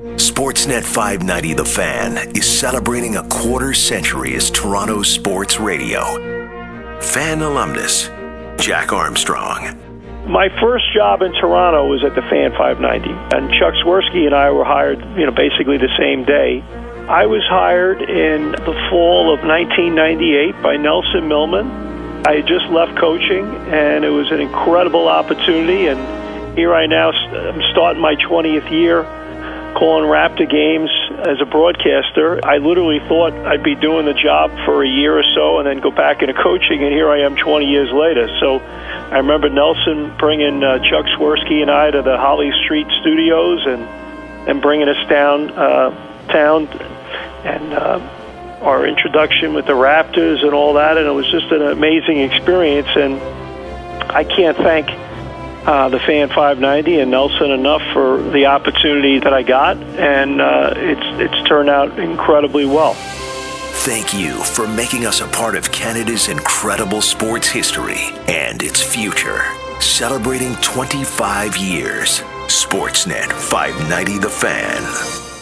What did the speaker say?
Sportsnet 590 The Fan is celebrating a quarter century as Toronto sports radio. Fan alumnus, Jack Armstrong. My first job in Toronto was at the Fan 590, and Chuck Swirsky and I were hired, you know, basically the same day. I was hired in the fall of 1998 by Nelson Millman. I had just left coaching, and it was an incredible opportunity. And here I now I'm starting my 20th year calling Raptor games as a broadcaster. I literally thought I'd be doing the job for a year or so and then go back into coaching, and here I am 20 years later. So I remember Nelson bringing uh, Chuck Swirsky and I to the Holly Street studios and and bringing us down uh, town and uh, our introduction with the Raptors and all that, and it was just an amazing experience. And I can't thank uh, the Fan 590 and Nelson enough for the opportunity that I got, and uh, it's it's turned out incredibly well. Thank you for making us a part of Canada's incredible sports history and its future. Celebrating 25 years. Sportsnet 590 The Fan.